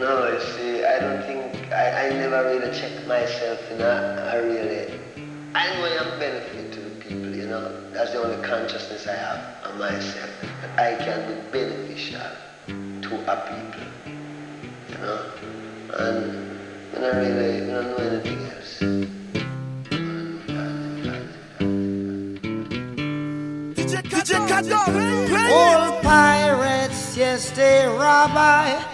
No, you see, I don't think, I, I never really check myself, you know, I really, I know I am benefit to the people, you know, that's the only consciousness I have on myself, that I can be beneficial to a people, you know, and I don't really, I don't know anything else. Old pirates, yes, they rob I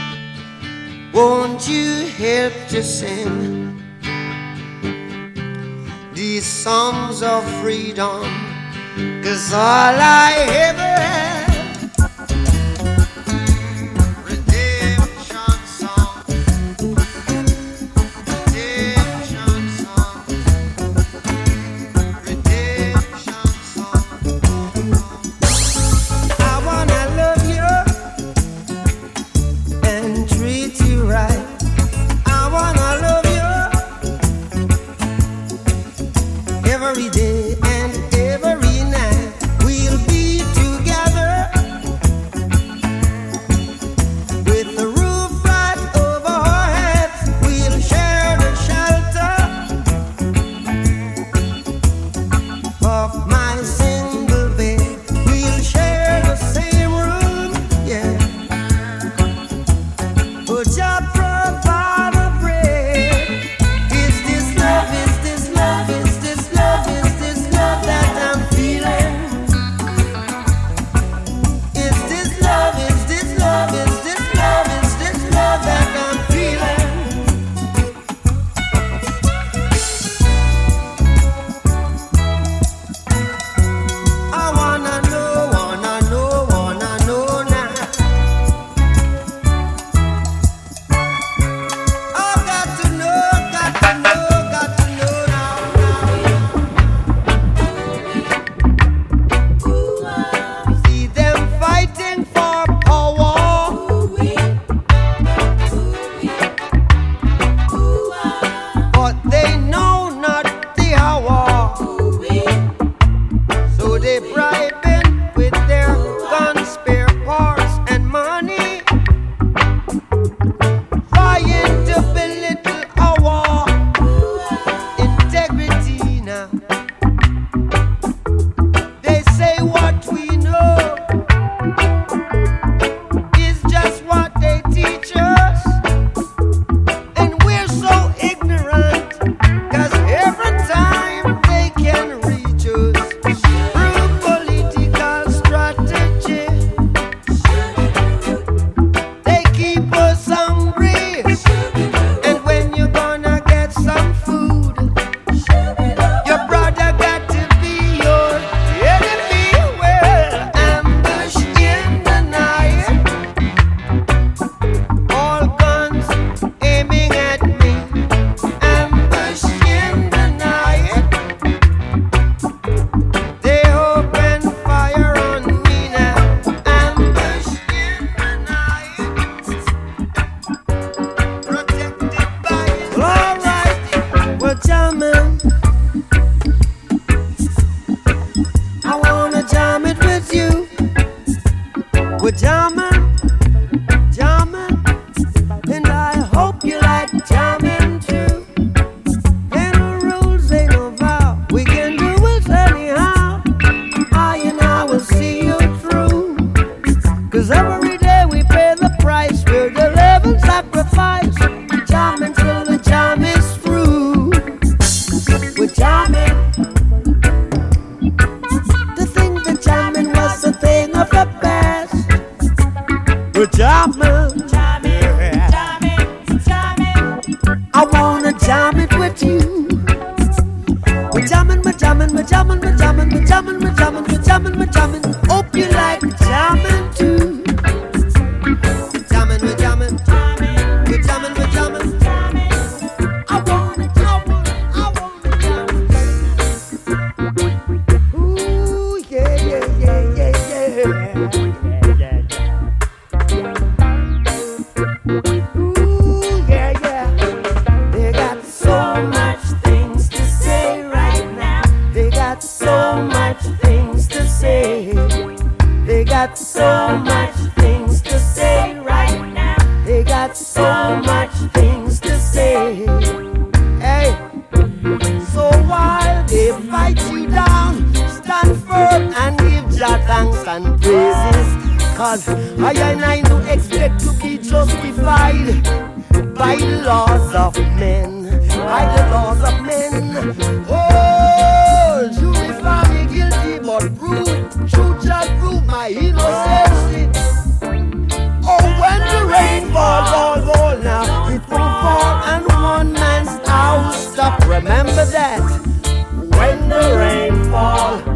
Won't you help to sing these songs of freedom? Cause all I ever had. Of my sin. your thanks and praises. Cause I and I do expect to be justified by the laws of men. By the laws of men. Oh, purify me guilty, but prove, truth shall prove my innocence. Oh, when the rain falls all over now, it will fall and one man's house stop. Remember that. When the rain falls,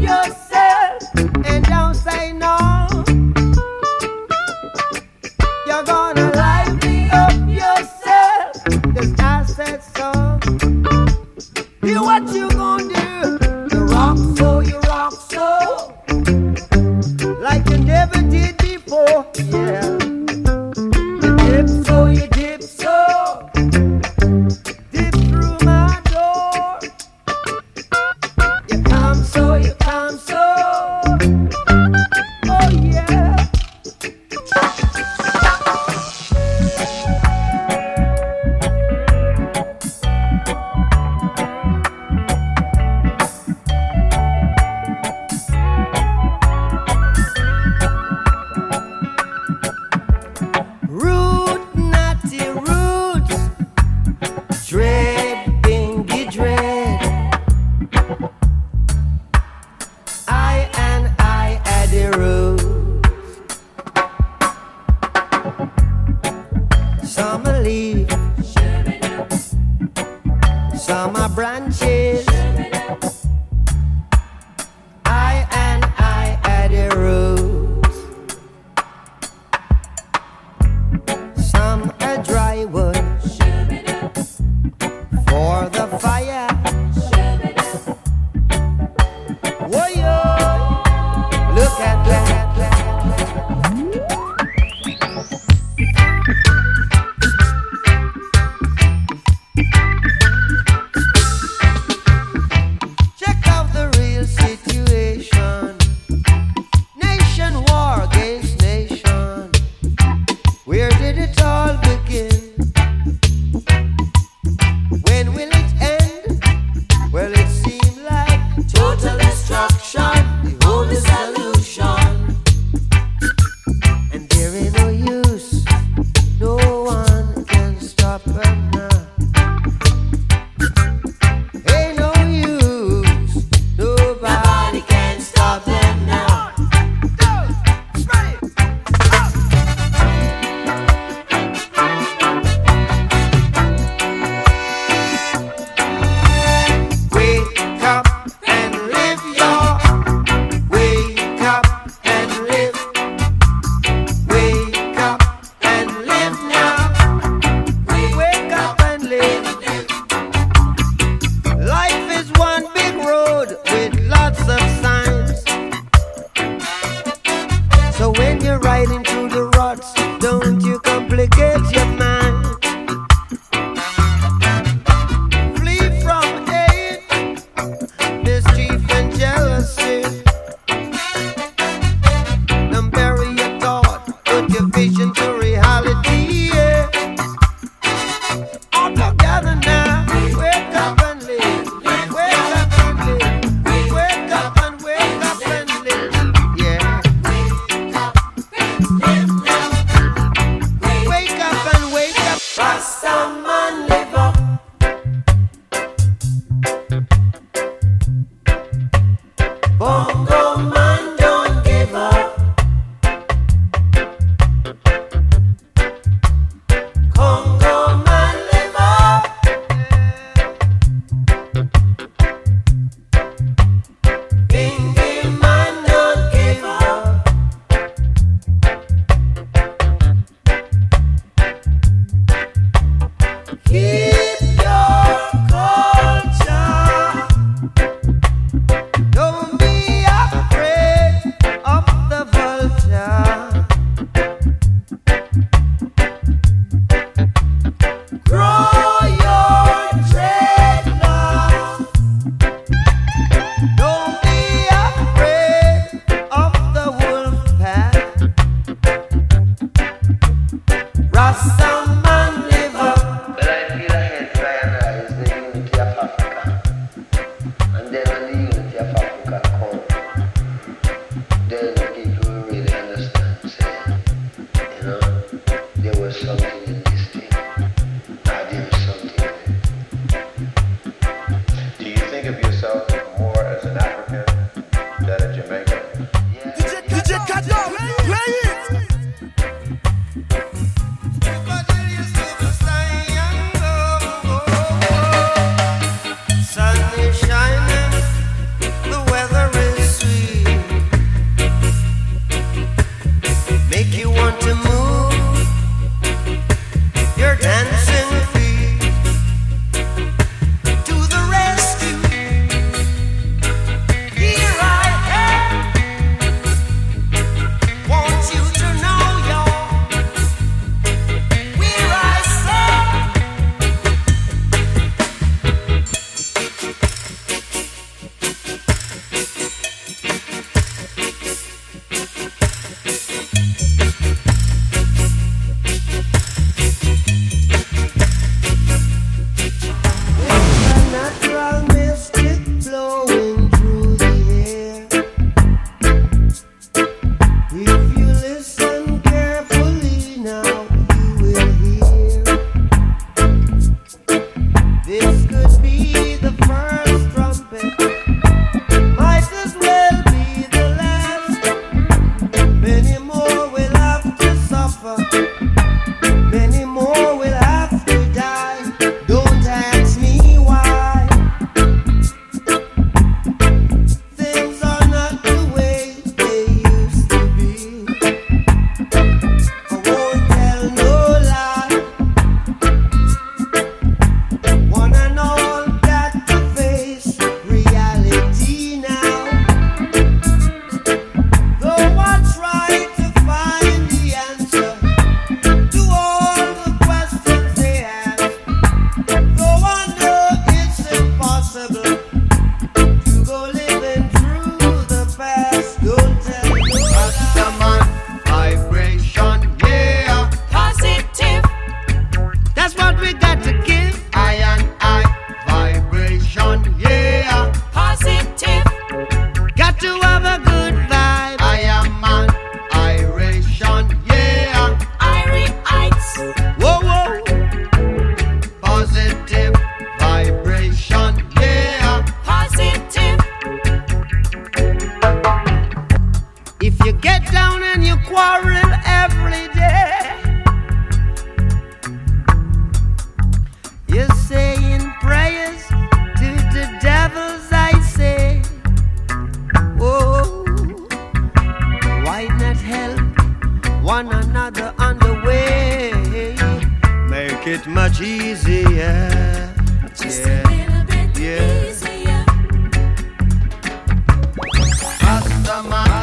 Yes. one another on the way. Make it much easier. Just yeah. a little bit yeah. easier. Customer.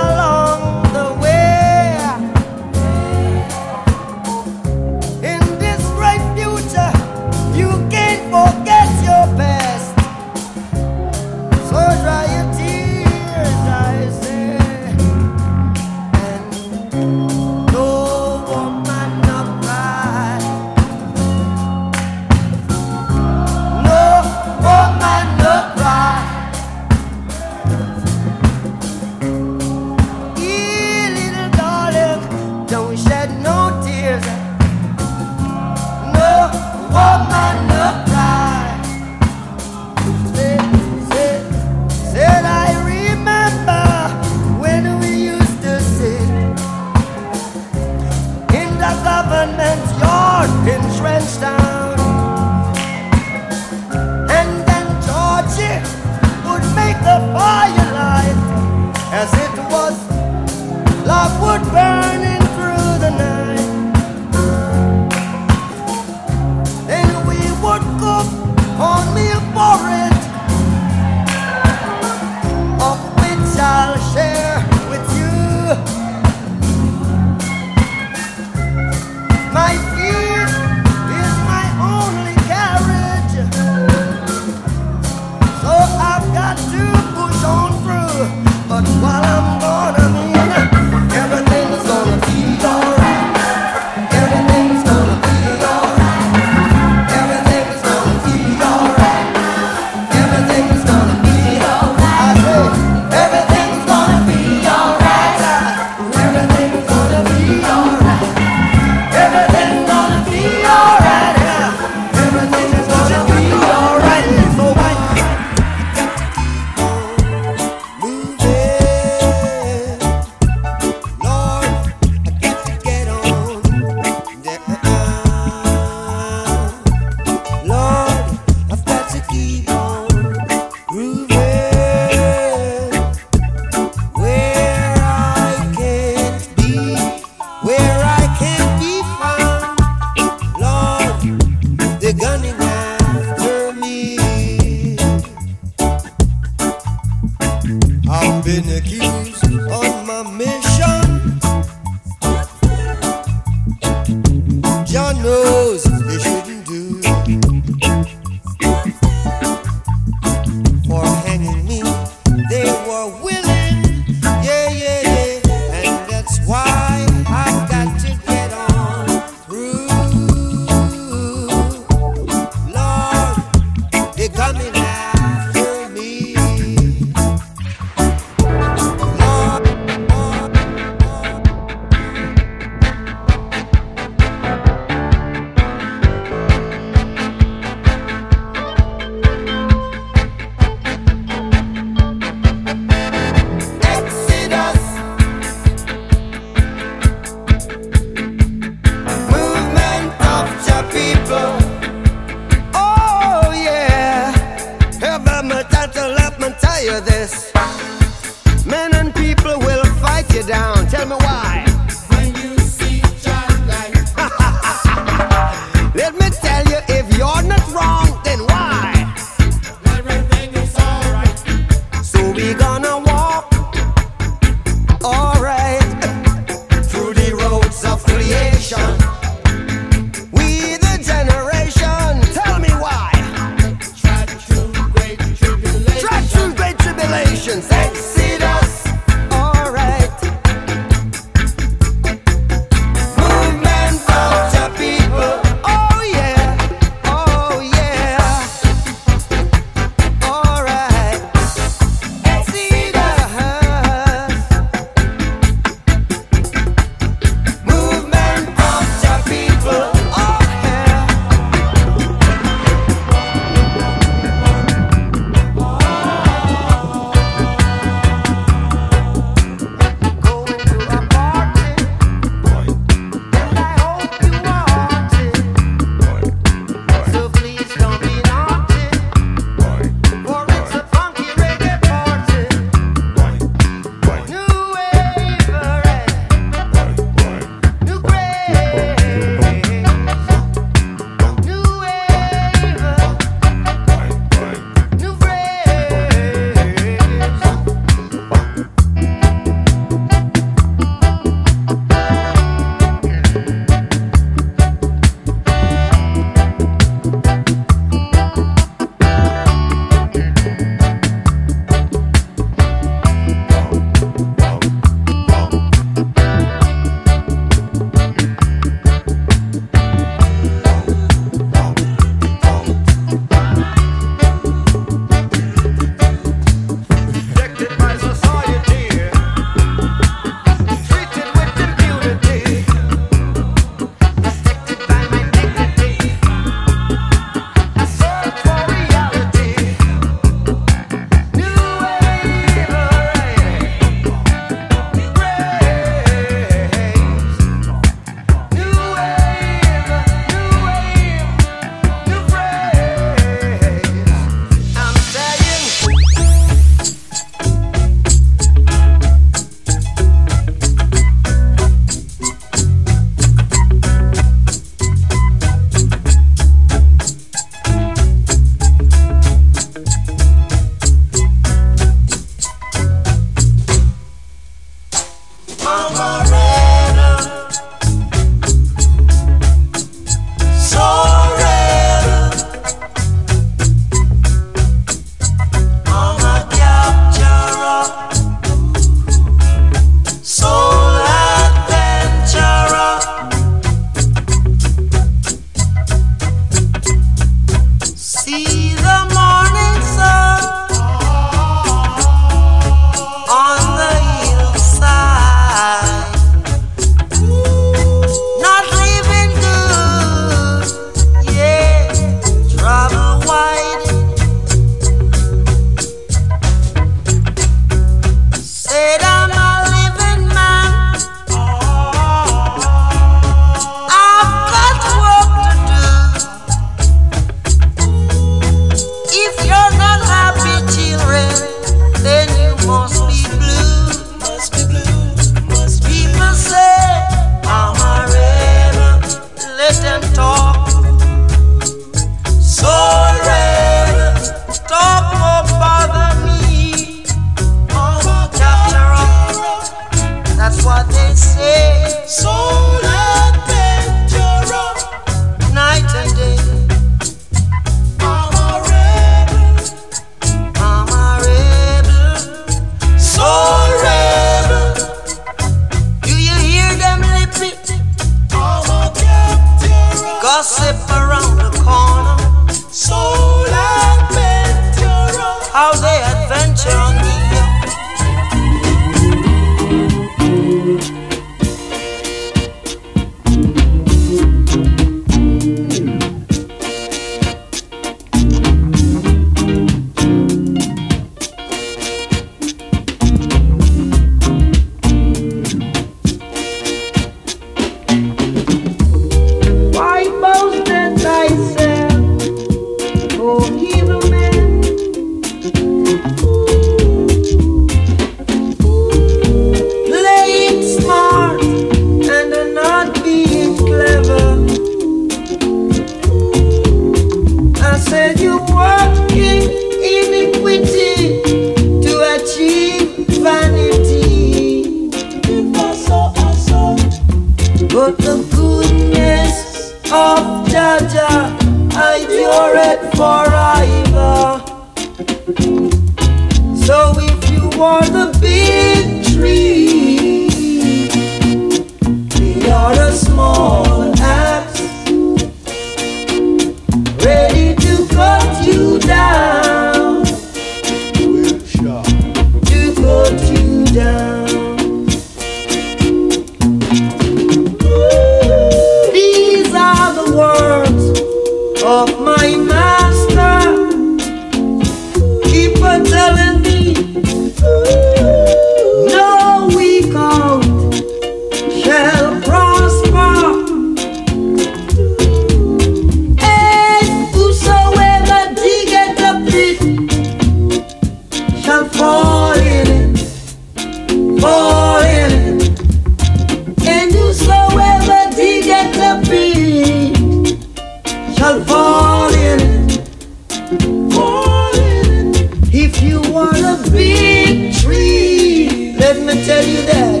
big tree. Let me tell you that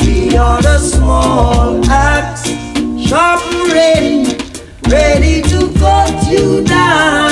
we are the small axe, sharp and ready, ready to cut you down.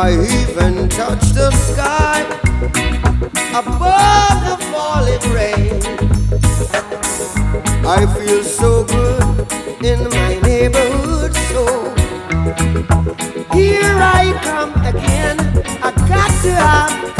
I even touch the sky above the falling rain. I feel so good in my neighborhood, so here I come again. I got to have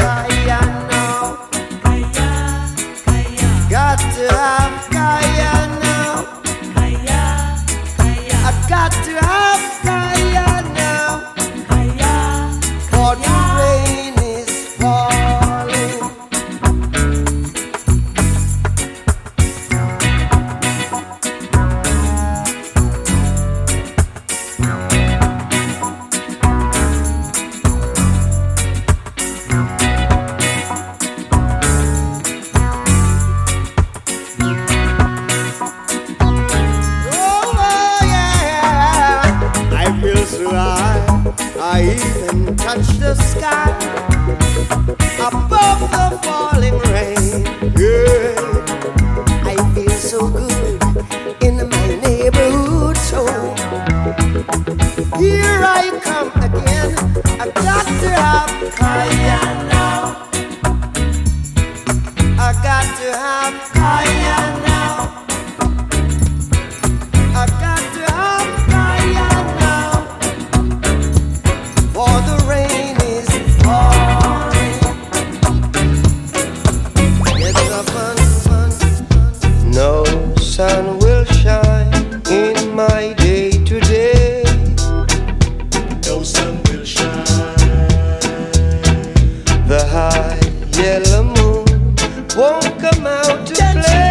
won't come out to play.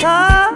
Be